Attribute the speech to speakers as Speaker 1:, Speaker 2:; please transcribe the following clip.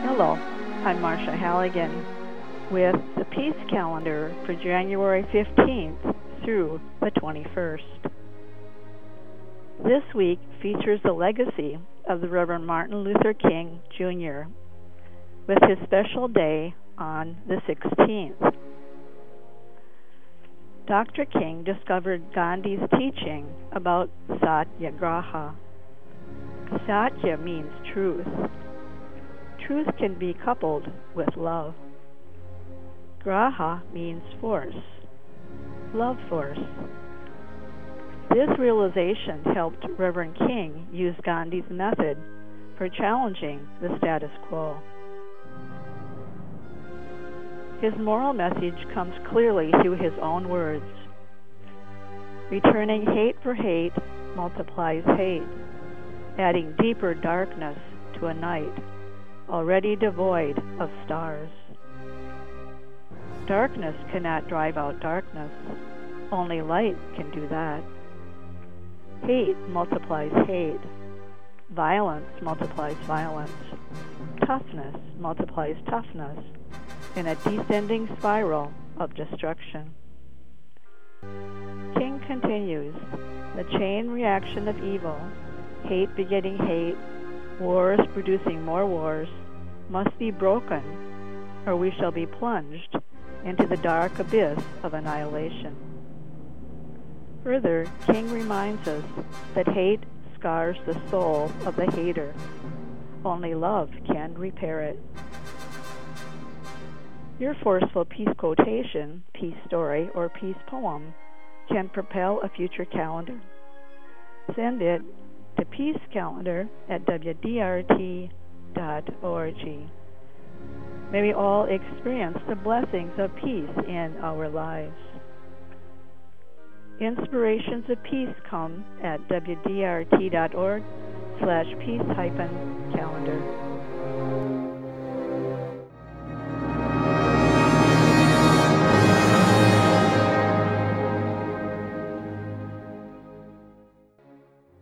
Speaker 1: Hello, I'm Marcia Halligan with the Peace Calendar for January 15th through the 21st. This week features the legacy of the Reverend Martin Luther King Jr. with his special day on the 16th. Dr. King discovered Gandhi's teaching about Satyagraha. Satya means truth. Truth can be coupled with love. Graha means force, love force. This realization helped Reverend King use Gandhi's method for challenging the status quo. His moral message comes clearly through his own words. Returning hate for hate multiplies hate, adding deeper darkness to a night already devoid of stars. Darkness cannot drive out darkness. Only light can do that. Hate multiplies hate. Violence multiplies violence. Toughness multiplies toughness in a descending spiral of destruction. King continues the chain reaction of evil, hate begetting hate, wars producing more wars, must be broken, or we shall be plunged into the dark abyss of annihilation. Further, King reminds us that hate scars the soul of the hater. Only love can repair it. Your forceful peace quotation, peace story, or peace poem can propel a future calendar. Send it to Peace Calendar at WDRT.org. May we all experience the blessings of peace in our lives. Inspirations of peace come at WDRT.org slash peace hyphen calendar.